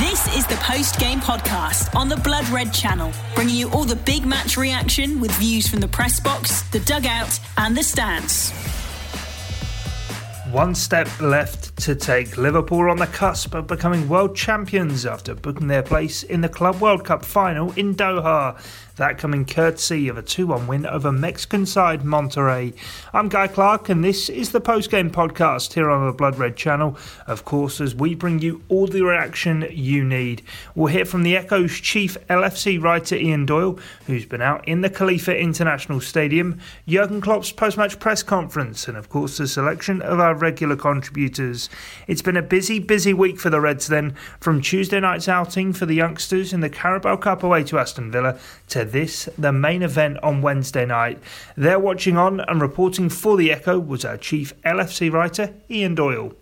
This is the post game podcast on the Blood Red channel, bringing you all the big match reaction with views from the press box, the dugout, and the stands. One step left to take. Liverpool on the cusp of becoming world champions after booking their place in the Club World Cup final in Doha. That coming courtesy of a 2 1 win over Mexican side Monterrey. I'm Guy Clark, and this is the post game podcast here on the Blood Red channel. Of course, as we bring you all the reaction you need. We'll hear from the Echo's chief LFC writer Ian Doyle, who's been out in the Khalifa International Stadium, Jurgen Klopp's post match press conference, and of course, the selection of our regular contributors. It's been a busy, busy week for the Reds then, from Tuesday night's outing for the youngsters in the Carabao Cup away to Aston Villa to this, the main event on Wednesday night. They're watching on and reporting for the Echo was our chief LFC writer, Ian Doyle.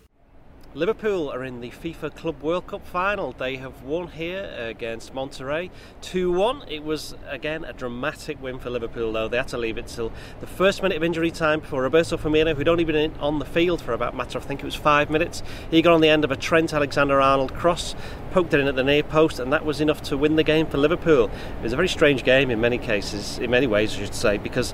Liverpool are in the FIFA Club World Cup final. They have won here against Monterrey 2 1. It was again a dramatic win for Liverpool, though. They had to leave it till the first minute of injury time before Roberto Firmino, who'd only been on the field for about a matter of, I think it was five minutes, he got on the end of a Trent Alexander Arnold cross, poked it in at the near post, and that was enough to win the game for Liverpool. It was a very strange game in many cases, in many ways, I should say, because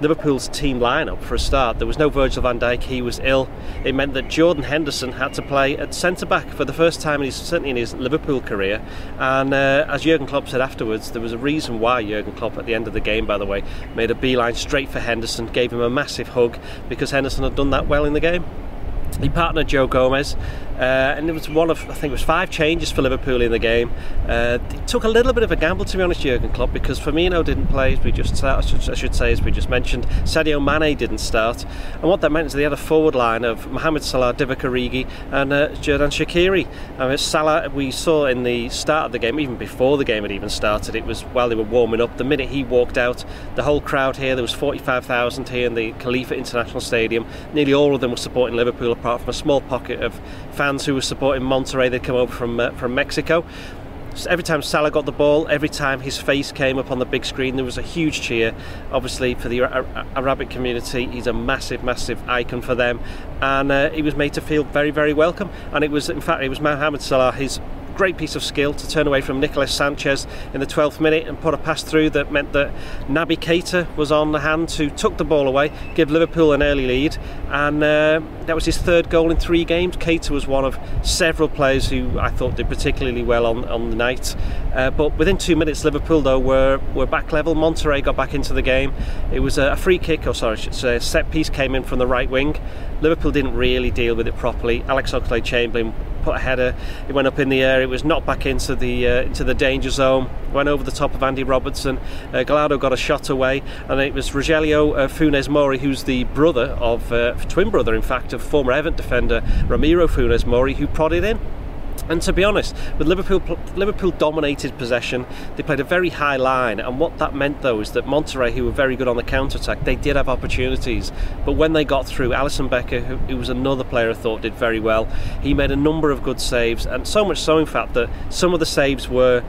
Liverpool's team lineup for a start. There was no Virgil van Dijk, he was ill. It meant that Jordan Henderson had to play at centre back for the first time in his, certainly in his Liverpool career. And uh, as Jurgen Klopp said afterwards, there was a reason why Jurgen Klopp at the end of the game, by the way, made a beeline straight for Henderson, gave him a massive hug because Henderson had done that well in the game. He partnered Joe Gomez, uh, and it was one of I think it was five changes for Liverpool in the game. Uh, it took a little bit of a gamble to be honest, Jurgen Klopp, because Firmino didn't play as we just I should, I should say as we just mentioned. Sadio Mane didn't start, and what that meant is they had a forward line of Mohamed Salah, Divock Origi, and uh, Xherdan Shaqiri. Um, Salah we saw in the start of the game, even before the game had even started, it was while they were warming up. The minute he walked out, the whole crowd here, there was 45,000 here in the Khalifa International Stadium. Nearly all of them were supporting Liverpool apart from a small pocket of fans who were supporting Monterrey. They'd come over from uh, from Mexico. So every time Salah got the ball, every time his face came up on the big screen, there was a huge cheer. Obviously, for the Arabic community, he's a massive, massive icon for them, and uh, he was made to feel very, very welcome. And it was, in fact, it was Mohamed Salah, his great piece of skill to turn away from Nicolas Sanchez in the 12th minute and put a pass through that meant that Naby Keita was on the hand to tuck the ball away, give Liverpool an early lead, and uh, that was his third goal in three games. Keita was one of several players who I thought did particularly well on, on the night. Uh, but within two minutes, Liverpool though were, were back level. Monterrey got back into the game. It was a free kick, or sorry, I should say, a set piece came in from the right wing. Liverpool didn't really deal with it properly. Alex Oxlade-Chamberlain put a header. It went up in the air. It was knocked back into the uh, into the danger zone. Went over the top of Andy Robertson. Uh, got a shot away, and it was Rogelio uh, Funes Mori, who's the brother of uh, twin brother, in fact, of former Everton defender Ramiro Funes Mori, who prodded in. And to be honest, with Liverpool, Liverpool dominated possession. They played a very high line, and what that meant though is that Monterrey, who were very good on the counter attack, they did have opportunities. But when they got through, Alisson Becker, who, who, was another player I thought did very well, he made a number of good saves, and so much so in fact that some of the saves were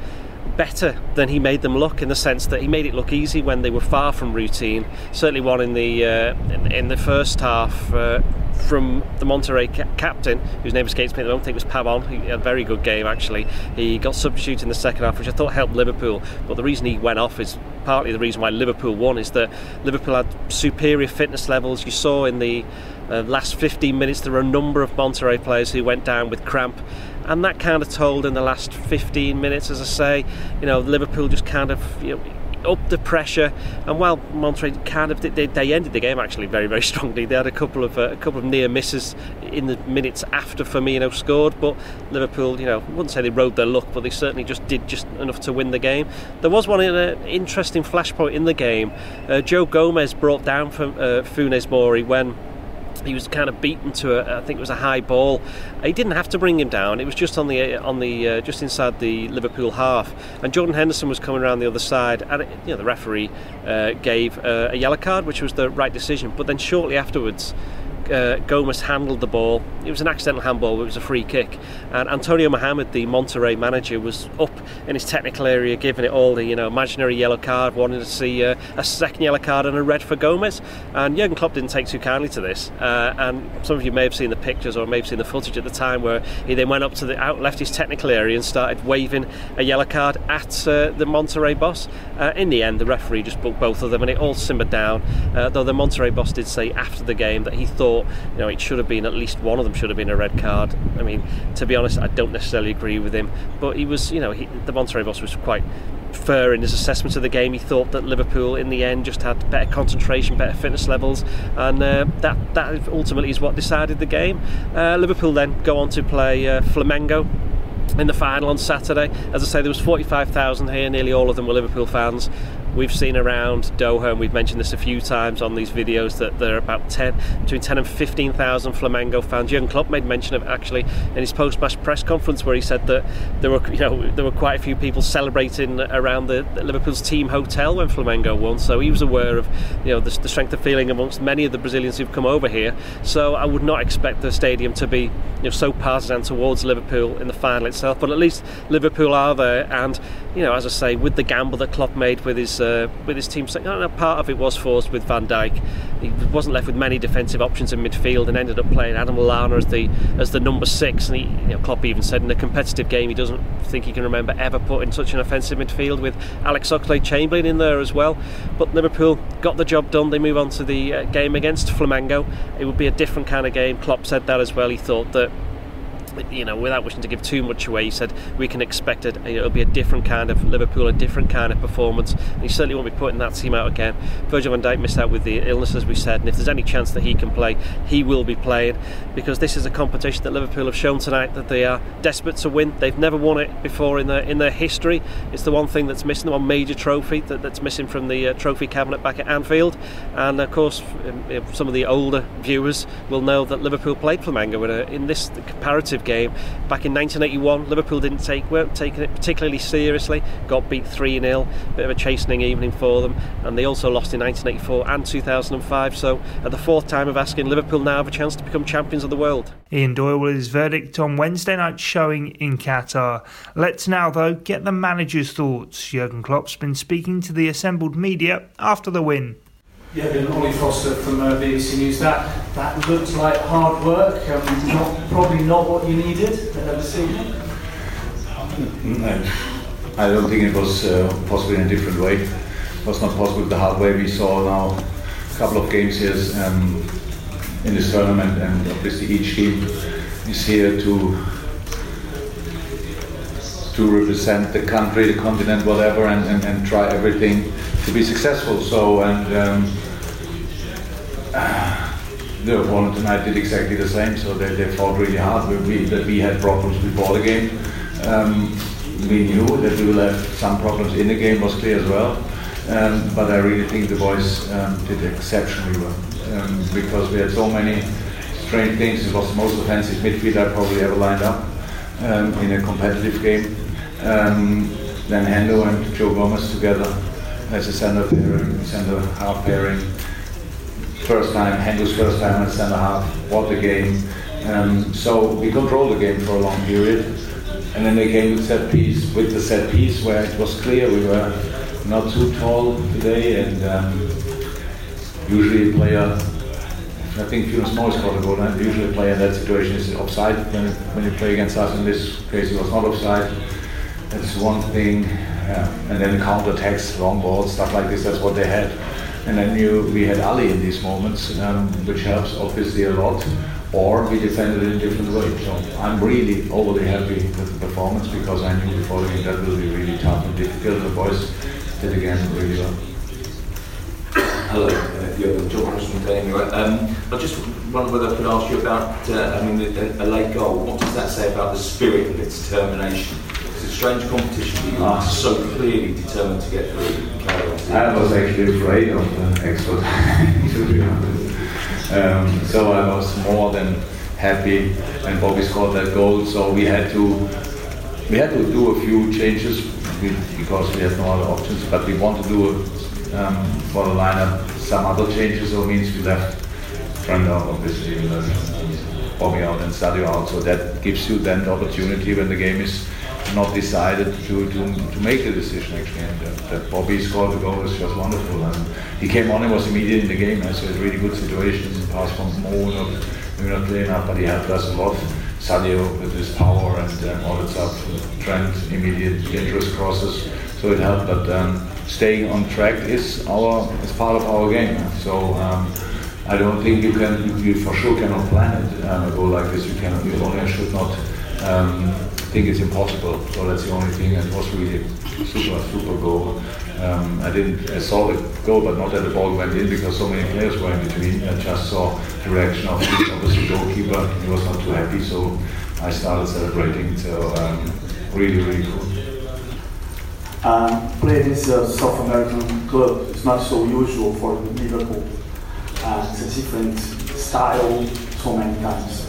better than he made them look in the sense that he made it look easy when they were far from routine. Certainly one in the uh, in, in, the first half. Uh, from the Monterrey ca- captain, whose name escapes me, I don't think it was Pavon. He had a very good game actually. He got substituted in the second half, which I thought helped Liverpool. But the reason he went off is partly the reason why Liverpool won is that Liverpool had superior fitness levels. You saw in the uh, last 15 minutes there were a number of Monterrey players who went down with cramp and that kind of told in the last 15 minutes, as I say. You know, Liverpool just kind of you know, up the pressure, and while Monterrey kind of they, they ended the game actually very very strongly. They had a couple of uh, a couple of near misses in the minutes after Firmino scored, but Liverpool, you know, I wouldn't say they rode their luck, but they certainly just did just enough to win the game. There was one uh, interesting flashpoint in the game. Uh, Joe Gomez brought down from uh, Funes Mori when he was kind of beaten to a, I think it was a high ball. He didn't have to bring him down. It was just on the on the uh, just inside the Liverpool half, and Jordan Henderson was coming around the other side, and it, you know the referee uh, gave uh, a yellow card, which was the right decision. But then shortly afterwards. Uh, Gomez handled the ball. It was an accidental handball, but it was a free kick. And Antonio Mohamed, the Monterrey manager, was up in his technical area, giving it all the you know imaginary yellow card, wanting to see uh, a second yellow card and a red for Gomez. And Jurgen Klopp didn't take too kindly to this. Uh, and some of you may have seen the pictures or may have seen the footage at the time where he then went up to the out, left his technical area and started waving a yellow card at uh, the Monterrey boss. Uh, in the end, the referee just booked both of them, and it all simmered down. Uh, though the Monterrey boss did say after the game that he thought you know it should have been at least one of them should have been a red card. I mean, to be honest, I don't necessarily agree with him, but he was you know he, the Monterrey boss was quite fair in his assessment of the game. He thought that Liverpool, in the end, just had better concentration, better fitness levels, and uh, that that ultimately is what decided the game. Uh, Liverpool then go on to play uh, Flamengo in the final on Saturday. As I say, there was 45,000 here. Nearly all of them were Liverpool fans. We've seen around Doha, and we've mentioned this a few times on these videos, that there are about 10, between 10 and 15,000 Flamengo fans. Jurgen Klopp made mention of actually in his post-match press conference where he said that there were, you know, there were quite a few people celebrating around the, the Liverpool's team hotel when Flamengo won. So he was aware of, you know, the, the strength of feeling amongst many of the Brazilians who've come over here. So I would not expect the stadium to be, you know, so partisan towards Liverpool in the final itself. But at least Liverpool are there, and you know, as I say, with the gamble that Klopp made with his uh, with his team, know, part of it was forced with Van Dijk. He wasn't left with many defensive options in midfield, and ended up playing Adam Lallana as the as the number six. And he, you know, Klopp even said in a competitive game he doesn't think he can remember ever putting such an offensive midfield with Alex Oxlade-Chamberlain in there as well. But Liverpool got the job done. They move on to the uh, game against Flamengo. It would be a different kind of game. Klopp said that as well. He thought that you know, without wishing to give too much away, he said we can expect it. It'll be a different kind of Liverpool, a different kind of performance. And he certainly won't be putting that team out again. Virgil van Dijk missed out with the illness, as we said, and if there's any chance that he can play, he will be playing because this is a competition that Liverpool have shown tonight that they are desperate to win. They've never won it before in their in their history. It's the one thing that's missing, the one major trophy that, that's missing from the uh, trophy cabinet back at Anfield. And of course, um, some of the older viewers will know that Liverpool played Flamengo in, a, in this comparative game back in 1981. Liverpool didn't take weren't taking it particularly seriously. Got beat three 0 bit of a chastening evening for them, and they also lost in 1984 and 2005. So at the fourth time of asking, Liverpool now have a chance to become champions of the world. Ian Doyle with his verdict on Wednesday night showing in Qatar. Let's now though get the manager's thoughts. Jurgen Klopp's been speaking to the assembled media after the win. And Ollie Foster from uh, BBC News. That that looks like hard work. Um, not, probably not what you needed. No, I don't think it was uh, possible in a different way. It was not possible the hard way we saw now. A couple of games here um, in this tournament, and obviously each team is here to to represent the country, the continent, whatever, and, and, and try everything to be successful. So, and um, the opponent tonight did exactly the same. So they, they fought really hard. We, we, that we had problems before the game. Um, we knew that we will have some problems in the game. Was clear as well. Um, but I really think the boys um, did exceptionally well um, because we had so many strange things. It was the most offensive midfield I probably ever lined up um, in a competitive game. Um, then Hendo and Joe Gomez together as a center pairing, center half pairing. First time, Hendo's first time at center half. What a game! Um, so we controlled the game for a long period, and then they came with set piece, with the set piece where it was clear we were not too tall today, and um, usually a player. I think Funes Mori scored a goal, and usually a player in that situation is offside when, when you play against us. In this case, it was not offside. That's one thing. Yeah. And then counter attacks, long balls, stuff like this. That's what they had. And I knew we had Ali in these moments, um, which helps obviously a lot. Or we defended in a different way. So I'm really overly happy with the performance because I knew before the game that will be really tough and difficult. The boys did again really well. Hello, uh, Jürgen George from Daily um, I just wonder whether I could ask you about, uh, I mean, a, a late goal. What does that say about the spirit and its determination? It's a strange competition, but you are so clearly determined to get through. I was actually afraid of the time, to be honest. Um, so I was more than happy when Bobby scored that goal. So we had to we had to do a few changes because we had no other options. But we want to do um, for the lineup some other changes. So means we left Trent out, obviously, and Bobby out and Sadio out. So that gives you then the opportunity when the game is not decided to, to, to make the decision actually. And uh, that Bobby scored the goal was just wonderful. And he came on and was immediate in the game. So it's a really good situation. Pass from Mo, not, maybe not clear enough, but he helped us a lot. Sadio with his power and um, all that stuff. Trent, immediate dangerous crosses. So it helped. But um, staying on track is our is part of our game. So. Um, I don't think you can, you for sure cannot plan it, um, a goal like this. You cannot, you only should not um, think it's impossible. So that's the only thing. And it was really super, super goal. Um, I didn't, I saw the goal, but not that the ball went in because so many players were in between. I just saw the reaction of the goalkeeper. He was not too happy, so I started celebrating. So um, really, really cool. Um, playing this uh, South American club is not so usual for Liverpool. Uh, it's a different style so many times.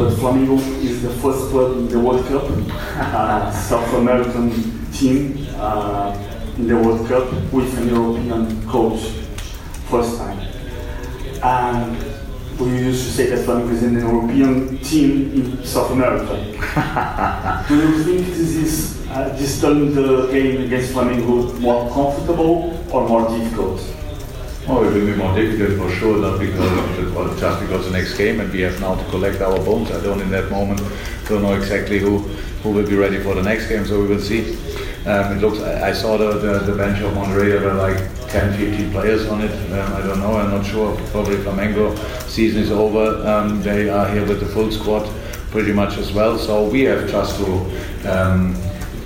But Flamengo is the first club in the World Cup, uh, South American team uh, in the World Cup with an European coach, first time. And we used to say that Flamengo is an European team in South America. Do you think this is uh, this turned the game against Flamengo more comfortable or more difficult? Oh, it will be more difficult for sure, not because well, just because the next game, and we have now to collect our bones. I don't in that moment don't know exactly who who will be ready for the next game, so we will see. Um, it looks. I, I saw the, the, the, bench of Monterrey. There were like 10, 15 players on it. Um, I don't know. I'm not sure. Probably Flamengo season is over. Um, they are here with the full squad, pretty much as well. So we have just to um,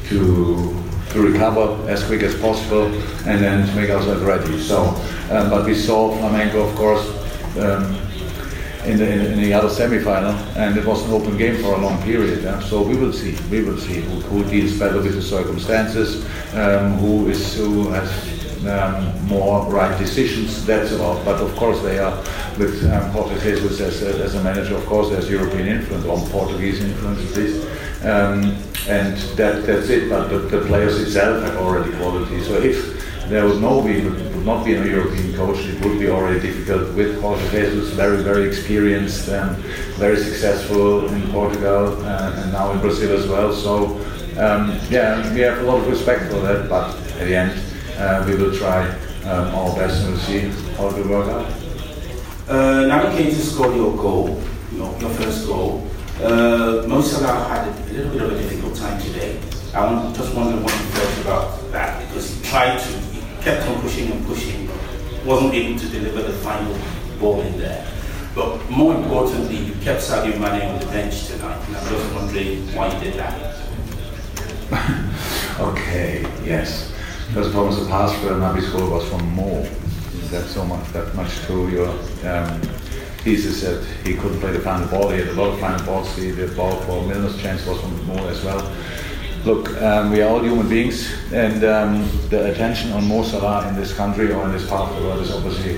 to to recover as quick as possible and then to make ourselves ready. So, um, but we saw Flamengo, of course, um, in, the, in, the other semi-final, and it was an open game for a long period. Yeah? So we will see. We will see who, who deals better with the circumstances, um, who is who has um, more right decisions. That's about. But of course, they are with um, Jesus as a, as a manager. Of course, there's European influence, or Portuguese influence at least. Um, and that, that's it. But the, the, players itself have already quality. So if there would no be would not be a European coach, it would be already difficult. With Jorge Jesus, very very experienced and very successful in Portugal uh, and now in Brazil as well. So um, yeah, we have a lot of respect for that. But at the end, uh, we will try um, our best and see how it will work out. Uh, now you came to score your goal, your, your first goal. Uh, Mo Salah had a little bit of a difficult time today. I want, just wondering what you felt about that because he tried to, he kept on pushing and pushing, but wasn't able to deliver the final ball in there. But more importantly, you kept Sadio Mane on the bench tonight, and I'm just wondering why you did that. okay, yes. First of all, the pass for Naby's goal was from Mo. That's so much, that much to your um, thesis that he couldn't play the final ball. He had a lot of final balls. The, the ball for Milner's chance was from Mo as well. Look, um, we are all human beings, and um, the attention on Mo Salah in this country or in this part of the world is obviously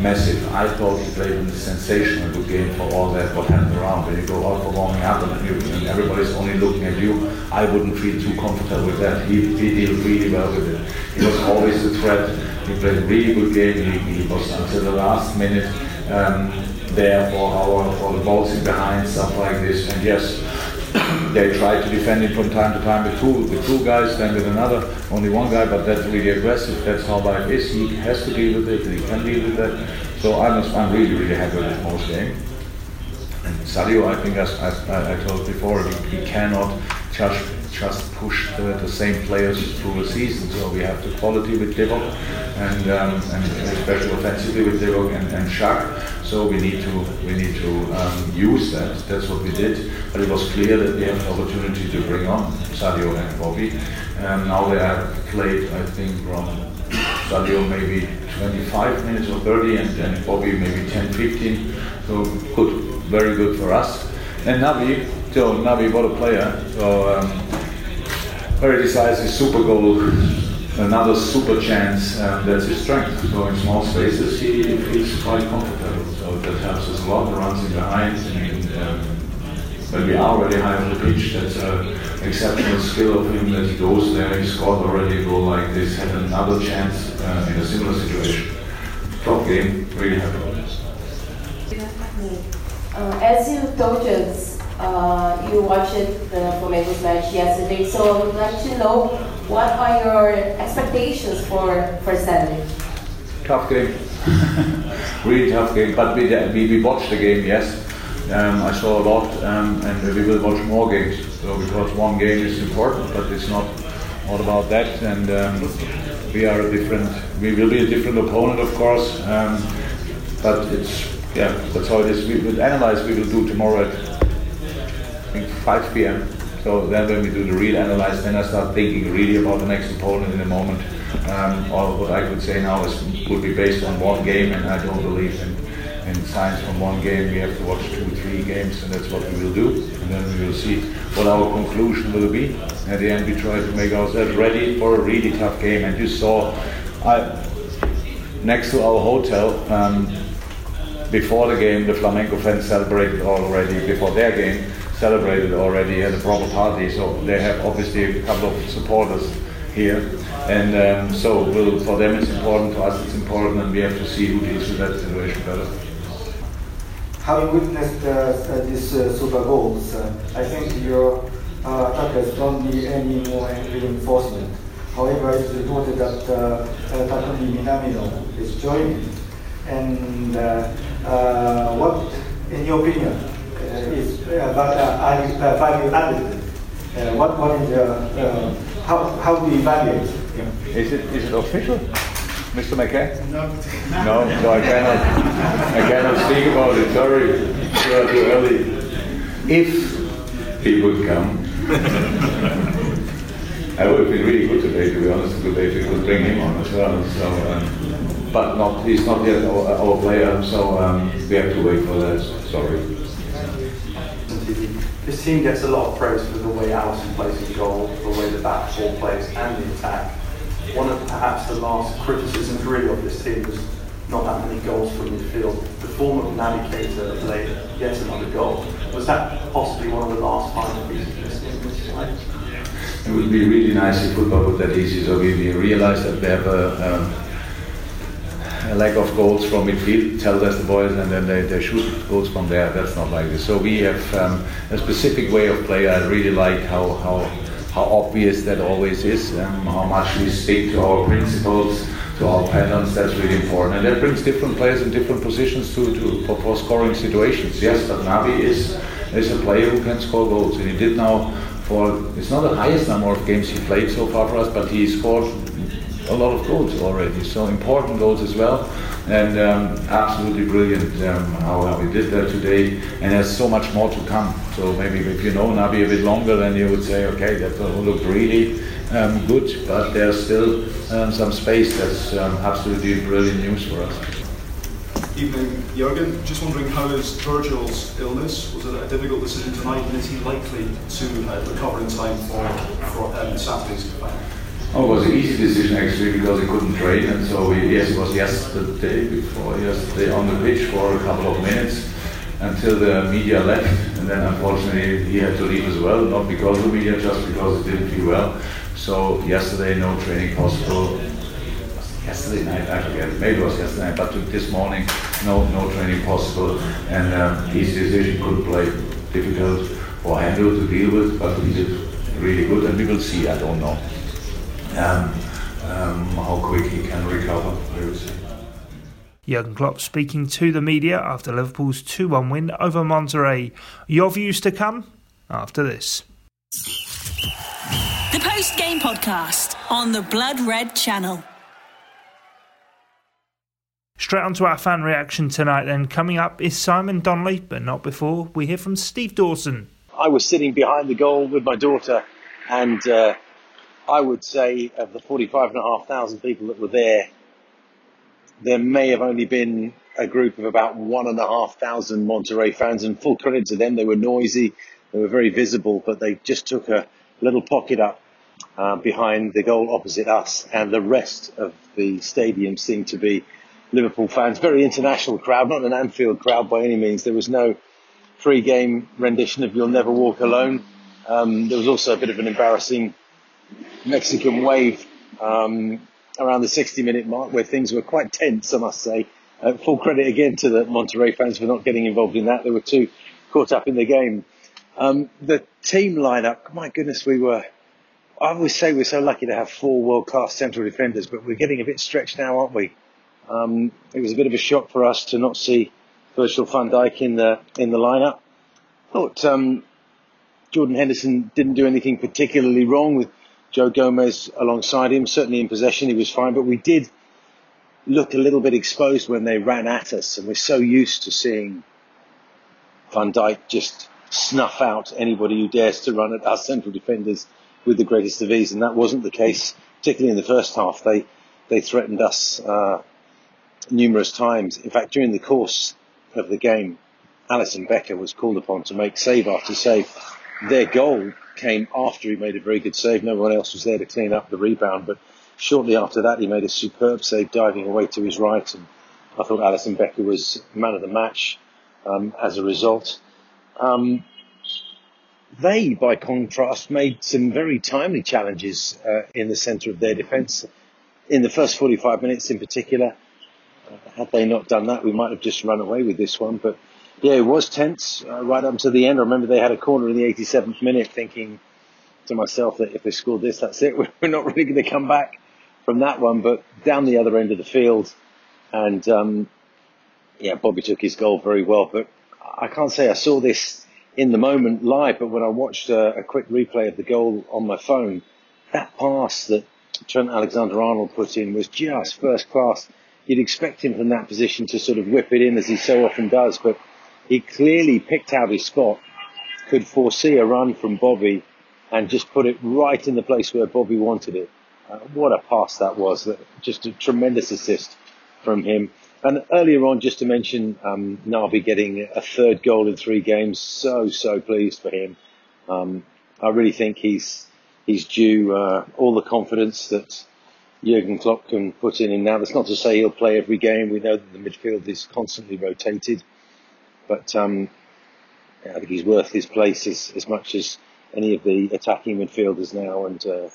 massive. I thought he played a sensational good game for all that what happened around. When you go out for warming up and, you, and everybody's only looking at you, I wouldn't feel too comfortable with that. He, he did really well with it. He was always a threat. He played a really good game. He, he was until the last minute. Um, there for our for the bolting behind stuff like this. And yes, they try to defend him from time to time with two with two guys, then with another, only one guy. But that's really aggressive. That's how life is. He has to deal with it. He can deal with that. So I'm I'm really really happy with most game. And Sadio, I think as, I, I told before, he, he cannot just just push the, the, same players through the season. So we have the quality with Divock and, um, and especially offensively with Divock and, and Shaq. So we need to we need to um, use that. That's what we did. But it was clear that we have the opportunity to bring on Sadio and Bobby. And now they have played, I think, from Sadio maybe 25 minutes or 30, and, then Bobby maybe 10, 15. So good, very good for us. And Naby, so Naby, what a player. So um, very decisive super goal, another super chance, and that's his strength. So in small spaces, he feels quite comfortable. So that helps us a lot. Runs in behind, and um, when we are already high on the pitch, that's an exceptional skill of him that he goes there. He scored already a goal like this, had another chance uh, in a similar situation. Top game, really happy. Uh, as you told us, uh, you watched the Flamengo's match yesterday, so I would like to know what are your expectations for, for Saturday? Tough game. really tough game, but we, we, we watched the game, yes. Um, I saw a lot, um, and we will watch more games. So because one game is important, but it's not all about that. And um, we are a different. We will be a different opponent, of course. Um, but it's yeah, that's how it is. We will analyze. We will do tomorrow at think 5 p.m. So then when we do the real analyze, then I start thinking really about the next opponent in a moment. Um, all what I could say now is would be based on one game, and I don't believe in, in science from one game. We have to watch two, three games, and that's what we will do. And then we will see what our conclusion will be. At the end, we try to make ourselves ready for a really tough game. And you saw, I, next to our hotel. Um, before the game, the Flamengo fans celebrated already before their game celebrated already at a proper party. So they have obviously a couple of supporters here, and um, so we'll, for them it's important, to us it's important, and we have to see who deals with that situation better. Having witnessed uh, uh, these uh, super goals, uh, I think your uh, attackers don't need any more reinforcement. However, it's reported that uh, Takumi Minamino is joining, and what, in your opinion, is value added? what, what is uh, how, how do you evaluate? Is it, is it official? Mr. McKay? No. No, so I cannot, I cannot speak about it, sorry, too early. If he would come, I would have been really good today, to be honest, if we could bring him on as well. So, um, but not, he's not yet our, our player, so um, we have to wait for that, sorry. This team gets a lot of praise for the way Alisson plays his goal, the way the back four plays, and the attack. One of perhaps the last criticisms really of this team was not that many goals from midfield. The form of Naby Keita late gets another goal. Was that possibly one of the last final pieces missing this tonight? It would be really nice if football would that easy. So we, we realize that we have a um, lack of goals from midfield, tell us the boys, and then they, they shoot goals from there. That's not like this. So we have um, a specific way of play. I really like how how how obvious that always is, um, how much we stick to our principles, to our patterns. That's really important, and that brings different players in different positions to, to for, for scoring situations. Yes, but Naby is is a player who can score goals, and he did now. For it's not the highest number of games he played so far for us, but he scored a lot of goals already, so important goals as well, and um, absolutely brilliant um, how we did that today. And there's so much more to come. So maybe if you know Naby a bit longer, then you would say, okay, that looked really um, good, but there's still um, some space. That's um, absolutely brilliant news for us. Evening, Jurgen. Just wondering how is Virgil's illness? Was it a difficult decision tonight, and is he likely to uh, recover in time for for um, Saturday's final? Oh, it was an easy decision actually because he couldn't train, and so we, yes, it was yesterday before yesterday on the pitch for a couple of minutes until the media left, and then unfortunately he had to leave as well, not because of the media, just because he didn't feel well. So yesterday, no training possible. Yesterday night, I forget, maybe it was yesterday night, but this morning, no, no training possible, and um, easy decision, couldn't play, difficult for Handel to deal with, but he did really good, and we will see. I don't know um, um, how quick he can recover. We will see. Jurgen Klopp speaking to the media after Liverpool's 2 1 win over Monterrey. Your views to come after this. The post game podcast on the Blood Red channel. Straight on to our fan reaction tonight, then. Coming up is Simon Donnelly, but not before we hear from Steve Dawson. I was sitting behind the goal with my daughter, and uh, I would say of the 45,500 people that were there, there may have only been a group of about one and a half thousand Monterrey fans, and full credit to them. They were noisy, they were very visible, but they just took a little pocket up uh, behind the goal opposite us, and the rest of the stadium seemed to be Liverpool fans. Very international crowd, not an Anfield crowd by any means. There was no pre-game rendition of "You'll Never Walk Alone." Um, there was also a bit of an embarrassing Mexican wave um, around the 60 minute mark where things were quite tense, I must say. uh, full credit again to the Monterrey fans for not getting involved in that. They were too caught up in the game. Um, the team lineup, my goodness, we were. I always say we're so lucky to have four world-class central defenders, but we're getting a bit stretched now, aren't we? Um, it was a bit of a shock for us to not see Virgil van Dijk in the in the lineup. Thought um, Jordan Henderson didn't do anything particularly wrong with Joe Gomez alongside him. Certainly in possession, he was fine, but we did look a little bit exposed when they ran at us, and we're so used to seeing Van Dijk just snuff out anybody who dares to run at our central defenders with the greatest of ease, and that wasn't the case, particularly in the first half. They they threatened us uh, numerous times. In fact, during the course of the game, Alisson Becker was called upon to make save after save. Their goal came after he made a very good save. No one else was there to clean up the rebound, but shortly after that, he made a superb save diving away to his right, and I thought Alisson Becker was man of the match um, as a result. Um, they, by contrast, made some very timely challenges uh, in the centre of their defence. In the first 45 minutes in particular, uh, had they not done that, we might have just run away with this one. But yeah, it was tense uh, right up to the end. I remember they had a corner in the 87th minute thinking to myself that if they scored this, that's it. We're not really going to come back from that one. But down the other end of the field, and um, yeah, Bobby took his goal very well. But I can't say I saw this in the moment live, but when I watched a, a quick replay of the goal on my phone, that pass that Trent Alexander-Arnold put in was just first class. You'd expect him from that position to sort of whip it in as he so often does, but he clearly picked out his spot, could foresee a run from Bobby, and just put it right in the place where Bobby wanted it. Uh, what a pass that was! Just a tremendous assist from him. And earlier on, just to mention um, Naby getting a third goal in three games, so so pleased for him. Um, I really think he's he's due uh, all the confidence that Jurgen Klopp can put in him now. That's not to say he'll play every game. We know that the midfield is constantly rotated, but um, I think he's worth his place as, as much as any of the attacking midfielders now, and uh,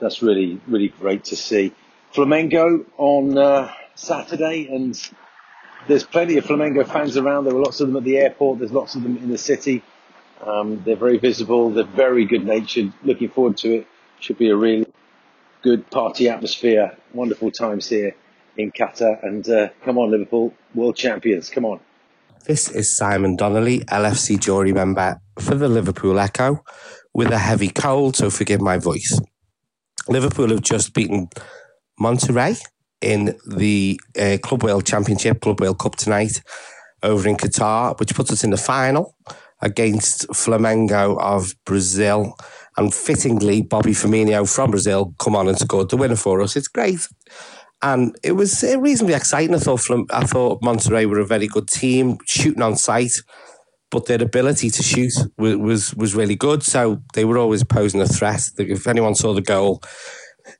that's really really great to see. Flamengo on. Uh, Saturday, and there's plenty of Flamengo fans around. There were lots of them at the airport. There's lots of them in the city. Um, they're very visible. They're very good natured. Looking forward to it. Should be a really good party atmosphere. Wonderful times here in Qatar. And uh, come on, Liverpool, world champions. Come on. This is Simon Donnelly, LFC jury member for the Liverpool Echo, with a heavy cold, so forgive my voice. Liverpool have just beaten Monterrey in the uh, Club World Championship, Club World Cup tonight over in Qatar, which puts us in the final against Flamengo of Brazil. And fittingly, Bobby Firmino from Brazil come on and scored the winner for us. It's great. And it was uh, reasonably exciting. I thought I thought Monterrey were a very good team, shooting on sight, but their ability to shoot was, was, was really good. So they were always posing a threat. If anyone saw the goal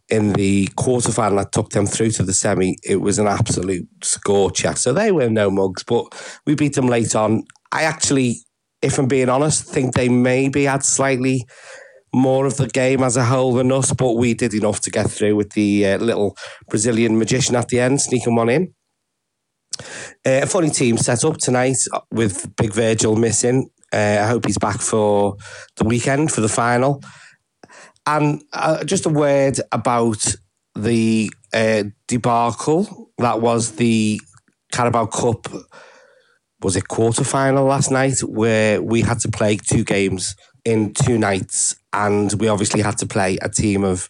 in the quarterfinal that took them through to the semi, it was an absolute scorcher. So they were no mugs, but we beat them late on. I actually, if I'm being honest, think they maybe had slightly more of the game as a whole than us, but we did enough to get through with the uh, little Brazilian magician at the end, sneaking one in. Uh, a funny team set up tonight with Big Virgil missing. Uh, I hope he's back for the weekend for the final. And uh, just a word about the uh, debacle that was the Carabao Cup. Was it quarter final last night where we had to play two games in two nights, and we obviously had to play a team of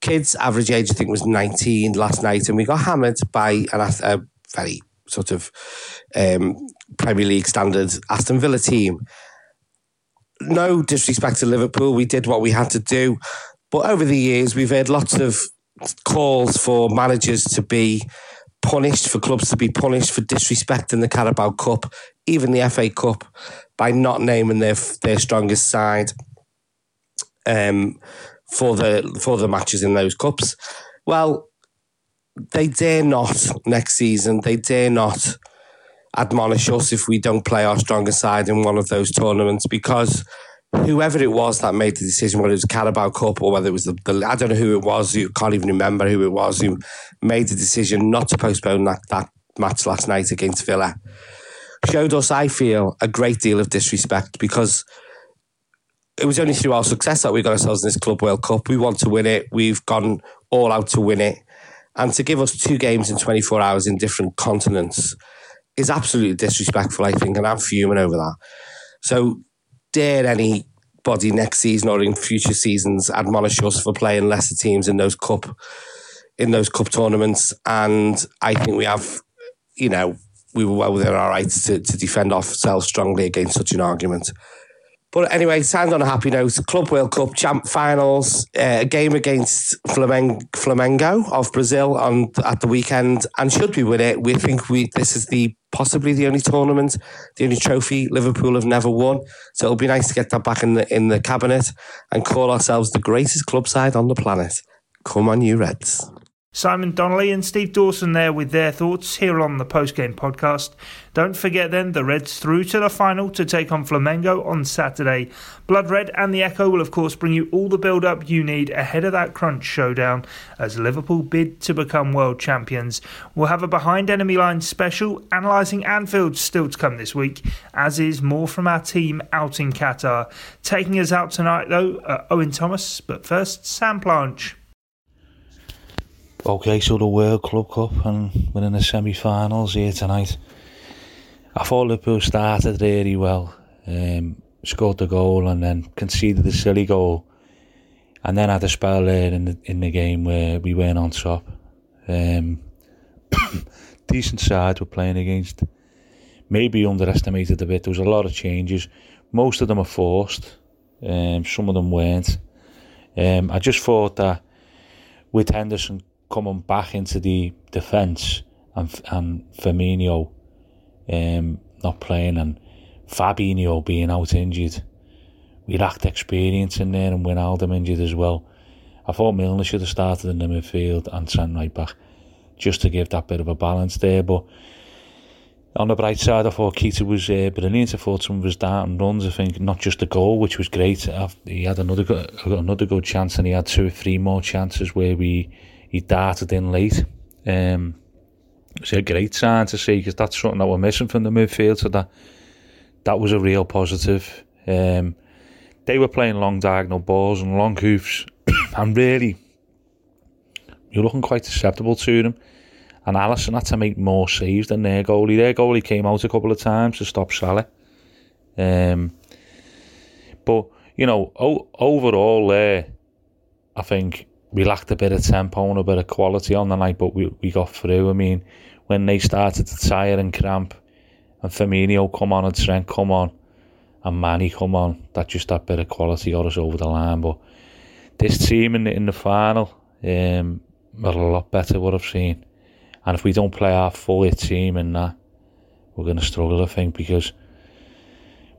kids. Average age I think was nineteen last night, and we got hammered by an, a very sort of um, Premier League standard Aston Villa team no disrespect to Liverpool, we did what we had to do. But over the years, we've had lots of calls for managers to be punished, for clubs to be punished for disrespecting the Carabao Cup, even the FA Cup, by not naming their their strongest side um, for the for the matches in those cups. Well, they dare not next season. They dare not admonish us if we don't play our stronger side in one of those tournaments because whoever it was that made the decision, whether it was Carabao Cup or whether it was the, the I don't know who it was, you can't even remember who it was who made the decision not to postpone that that match last night against Villa showed us, I feel, a great deal of disrespect because it was only through our success that we got ourselves in this Club World Cup. We want to win it. We've gone all out to win it. And to give us two games in 24 hours in different continents is absolutely disrespectful, I think, and I'm fuming over that. So, dare anybody next season or in future seasons admonish us for playing lesser teams in those cup in those cup tournaments? And I think we have, you know, we were well within our rights to, to defend ourselves strongly against such an argument. But anyway, signed on a happy note. Club World Cup champ finals, uh, a game against Flamengo of Brazil on at the weekend, and should we win it, we think we this is the possibly the only tournament, the only trophy Liverpool have never won. So it'll be nice to get that back in the in the cabinet and call ourselves the greatest club side on the planet. Come on, you Reds! Simon Donnelly and Steve Dawson there with their thoughts here on the postgame podcast. Don't forget then the Reds through to the final to take on Flamengo on Saturday. Blood Red and the Echo will of course bring you all the build up you need ahead of that crunch showdown as Liverpool bid to become world champions. We'll have a behind enemy line special analysing Anfield still to come this week, as is more from our team out in Qatar. Taking us out tonight though, Owen Thomas, but first Sam Planche. Okay, so the World Club Cup and we're in the semi-finals here tonight. I thought Liverpool started really well, um, scored the goal and then conceded the silly goal, and then had a spell there in the in the game where we weren't on top. Um, decent side we're playing against. Maybe underestimated a bit. There was a lot of changes. Most of them are forced. Um, some of them weren't. Um, I just thought that with Henderson coming back into the defence and and Firmino um, not playing and Fabinho being out injured. We lacked experience in there and Wijnaldum injured as well. I thought Milner should have started in the midfield and sent right back just to give that bit of a balance there. But on the bright side, I thought Keita was uh, brilliant. I thought some of his and runs, I think, not just the goal, which was great. He had another another good chance and he had two or three more chances where we he darted in late. Um, it's a great sign to see because that's something that we're missing from the midfield. So that that was a real positive. Um, they were playing long diagonal balls and long hoofs, and really, you're looking quite susceptible to them. And Alisson had to make more saves than their goalie. Their goalie came out a couple of times to stop Salah. Um, but you know, o- overall, there, I think we lacked a bit of tempo and a bit of quality on the night, but we, we got through. I mean, when they started to tire and cramp, and Firmino come on and Trent come on, and Mane come on, that just that bit of quality got us over the line. But this team in the, in the final, um, are a lot better what I've seen. And if we don't play our full team in that, we're going to struggle, I think, because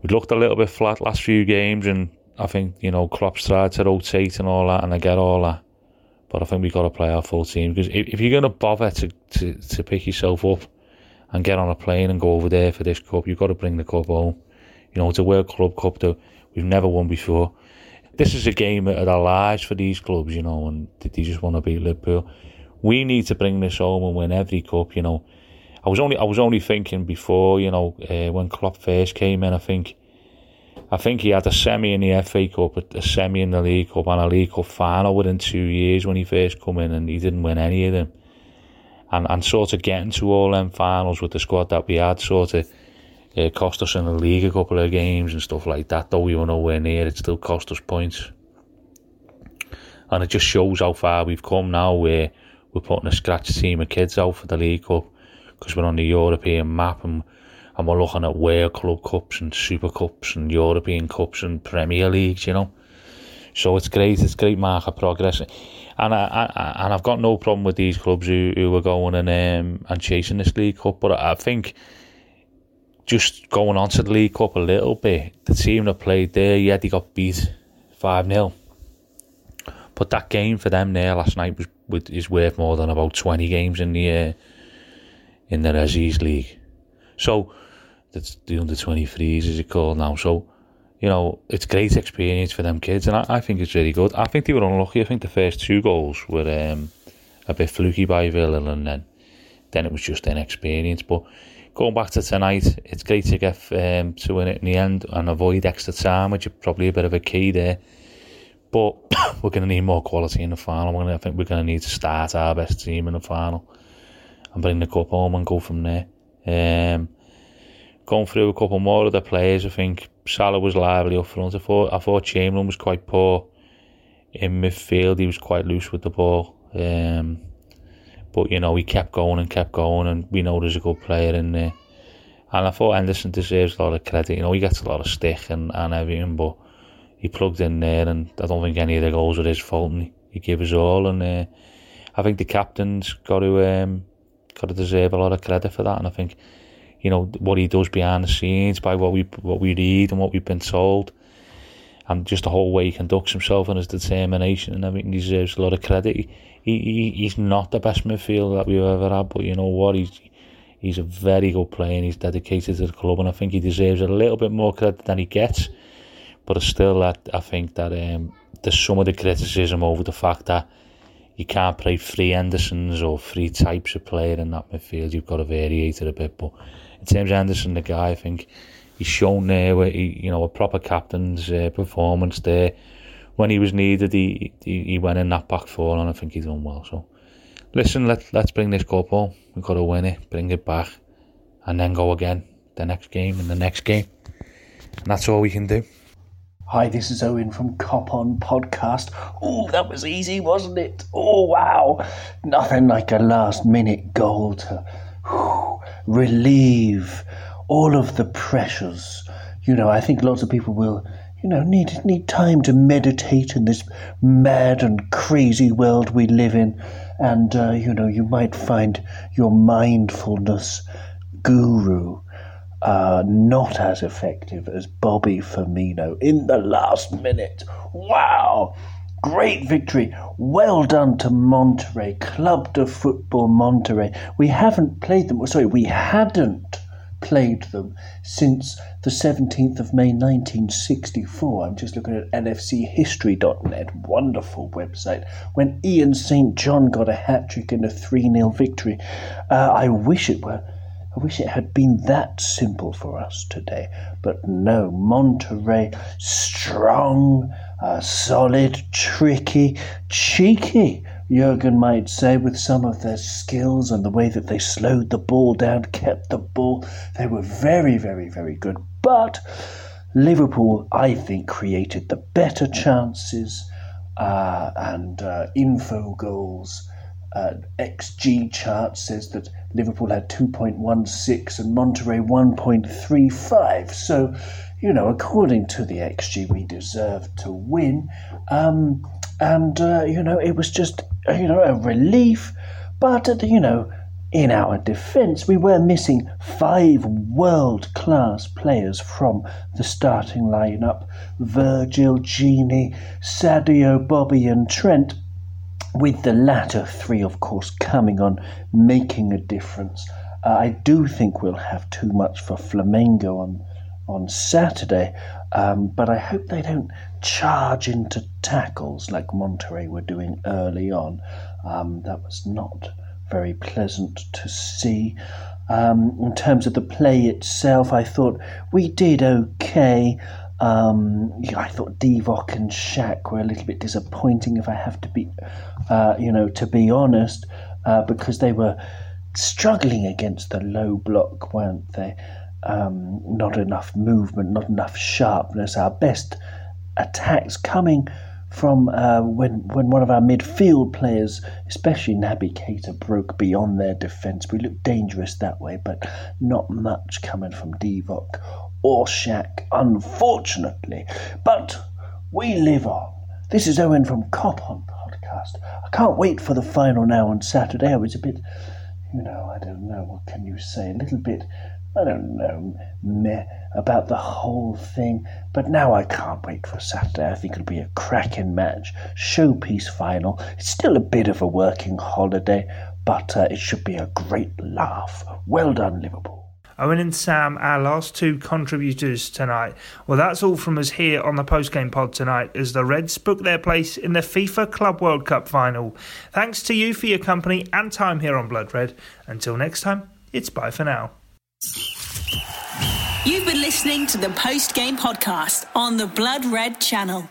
we looked a little bit flat last few games, and I think, you know, Klopp's tried to rotate and all that, and I get all that. But I think we've got to play our full team because if, if you're going to bother to, to, to pick yourself up and get on a plane and go over there for this cup, you've got to bring the cup home. You know, it's a World Club Cup that we've never won before. This is a game of our lives for these clubs, you know, and they just want to beat Liverpool. We need to bring this home and win every cup, you know. I was only I was only thinking before, you know, uh, when Klopp first came in, I think I think he had a semi in the FA Cup, a semi in the League Cup, and a League Cup final within two years when he first come in, and he didn't win any of them. And and sort of getting to all them finals with the squad that we had sort of uh, cost us in the league a couple of games and stuff like that. Though we were nowhere near, it still cost us points. And it just shows how far we've come now, where we're putting a scratch team of kids out for the League Cup because we're on the European map and and we're looking at World Club Cups and Super Cups and European Cups and Premier Leagues, you know. So it's great, it's great mark of progress. And I, I and I've got no problem with these clubs who, who are going and um, and chasing this League Cup, but I think just going on to the League Cup a little bit, the team that played there, yeah, they got beat 5 0. But that game for them there last night was is worth more than about 20 games in the uh, in the Aziz League. So that's the under 23s as you call now. So, you know, it's great experience for them kids, and I, I think it's really good. I think they were unlucky. I think the first two goals were um, a bit fluky by Villa, and then then it was just inexperience. But going back to tonight, it's great to get um, to win it in the end and avoid extra time, which is probably a bit of a key there. But we're going to need more quality in the final. Gonna, I think we're going to need to start our best team in the final and bring the cup home and go from there. Um, going through a couple more of the players, I think Salah was lively up front. I thought I thought Chamberlain was quite poor in midfield. He was quite loose with the ball. Um, but you know he kept going and kept going, and we know there's a good player in there. And I thought Henderson deserves a lot of credit. You know he gets a lot of stick and, and everything, but he plugged in there, and I don't think any of the goals were his fault. And he gave us all, and uh, I think the captain's got to um, got to deserve a lot of credit for that. And I think you know what he does behind the scenes by what we what we read and what we've been told, and just the whole way he conducts himself and his determination and everything deserves a lot of credit. He, he, he's not the best midfielder that we've ever had, but you know what? He's he's a very good player and he's dedicated to the club, and I think he deserves a little bit more credit than he gets. But still, that I think that um, there's some of the criticism over the fact that you can't play three Hendersons or three types of player in that midfield. You've got to vary it a bit. But of Henderson, the guy, I think he's shown there where he, you know, a proper captain's uh, performance there when he was needed, he, he, he went in that back four, and I think he's done well. So, listen, let let's bring this cup home. We've got to win it, bring it back, and then go again the next game and the next game, and that's all we can do. Hi, this is Owen from Cop On Podcast. Oh, that was easy, wasn't it? Oh, wow. Nothing like a last minute goal to relieve all of the pressures. You know, I think lots of people will you know, need need time to meditate in this mad and crazy world we live in, and uh, you know, you might find your mindfulness guru uh, not as effective as Bobby Firmino in the last minute. Wow! Great victory. Well done to Monterrey, Club de Football Monterrey. We haven't played them, sorry, we hadn't played them since the 17th of May 1964. I'm just looking at lfchistory.net, wonderful website, when Ian St. John got a hat trick in a 3 0 victory. Uh, I wish it were. I wish it had been that simple for us today, but no. Monterrey, strong, uh, solid, tricky, cheeky. Jurgen might say, with some of their skills and the way that they slowed the ball down, kept the ball. They were very, very, very good. But Liverpool, I think, created the better chances uh, and uh, info goals. Uh, XG chart says that Liverpool had 2.16 and Monterrey 1.35. So, you know, according to the XG, we deserved to win. Um, and uh, you know it was just you know a relief. But uh, you know, in our defence, we were missing five world-class players from the starting lineup: Virgil, Gini, Sadio, Bobby, and Trent. With the latter three, of course, coming on, making a difference. Uh, I do think we'll have too much for Flamengo on on Saturday, um, but I hope they don't charge into tackles like Monterrey were doing early on. Um, that was not very pleasant to see. Um, in terms of the play itself, I thought we did okay. Um, I thought Divock and Shaq were a little bit disappointing, if I have to be, uh, you know, to be honest, uh, because they were struggling against the low block, weren't they? Um, not enough movement, not enough sharpness. Our best attacks coming from uh, when when one of our midfield players, especially Naby Keita, broke beyond their defence. We looked dangerous that way, but not much coming from Divock or Shaq, unfortunately. But we live on. This is Owen from Cop On Podcast. I can't wait for the final now on Saturday. I was a bit, you know, I don't know, what can you say? A little bit I don't know, meh about the whole thing. But now I can't wait for Saturday. I think it'll be a cracking match, showpiece final. It's still a bit of a working holiday, but uh, it should be a great laugh. Well done, Liverpool. Owen and Sam, our last two contributors tonight. Well, that's all from us here on the postgame pod tonight as the Reds book their place in the FIFA Club World Cup final. Thanks to you for your company and time here on Blood Red. Until next time, it's bye for now. You've been listening to the post game podcast on the Blood Red channel.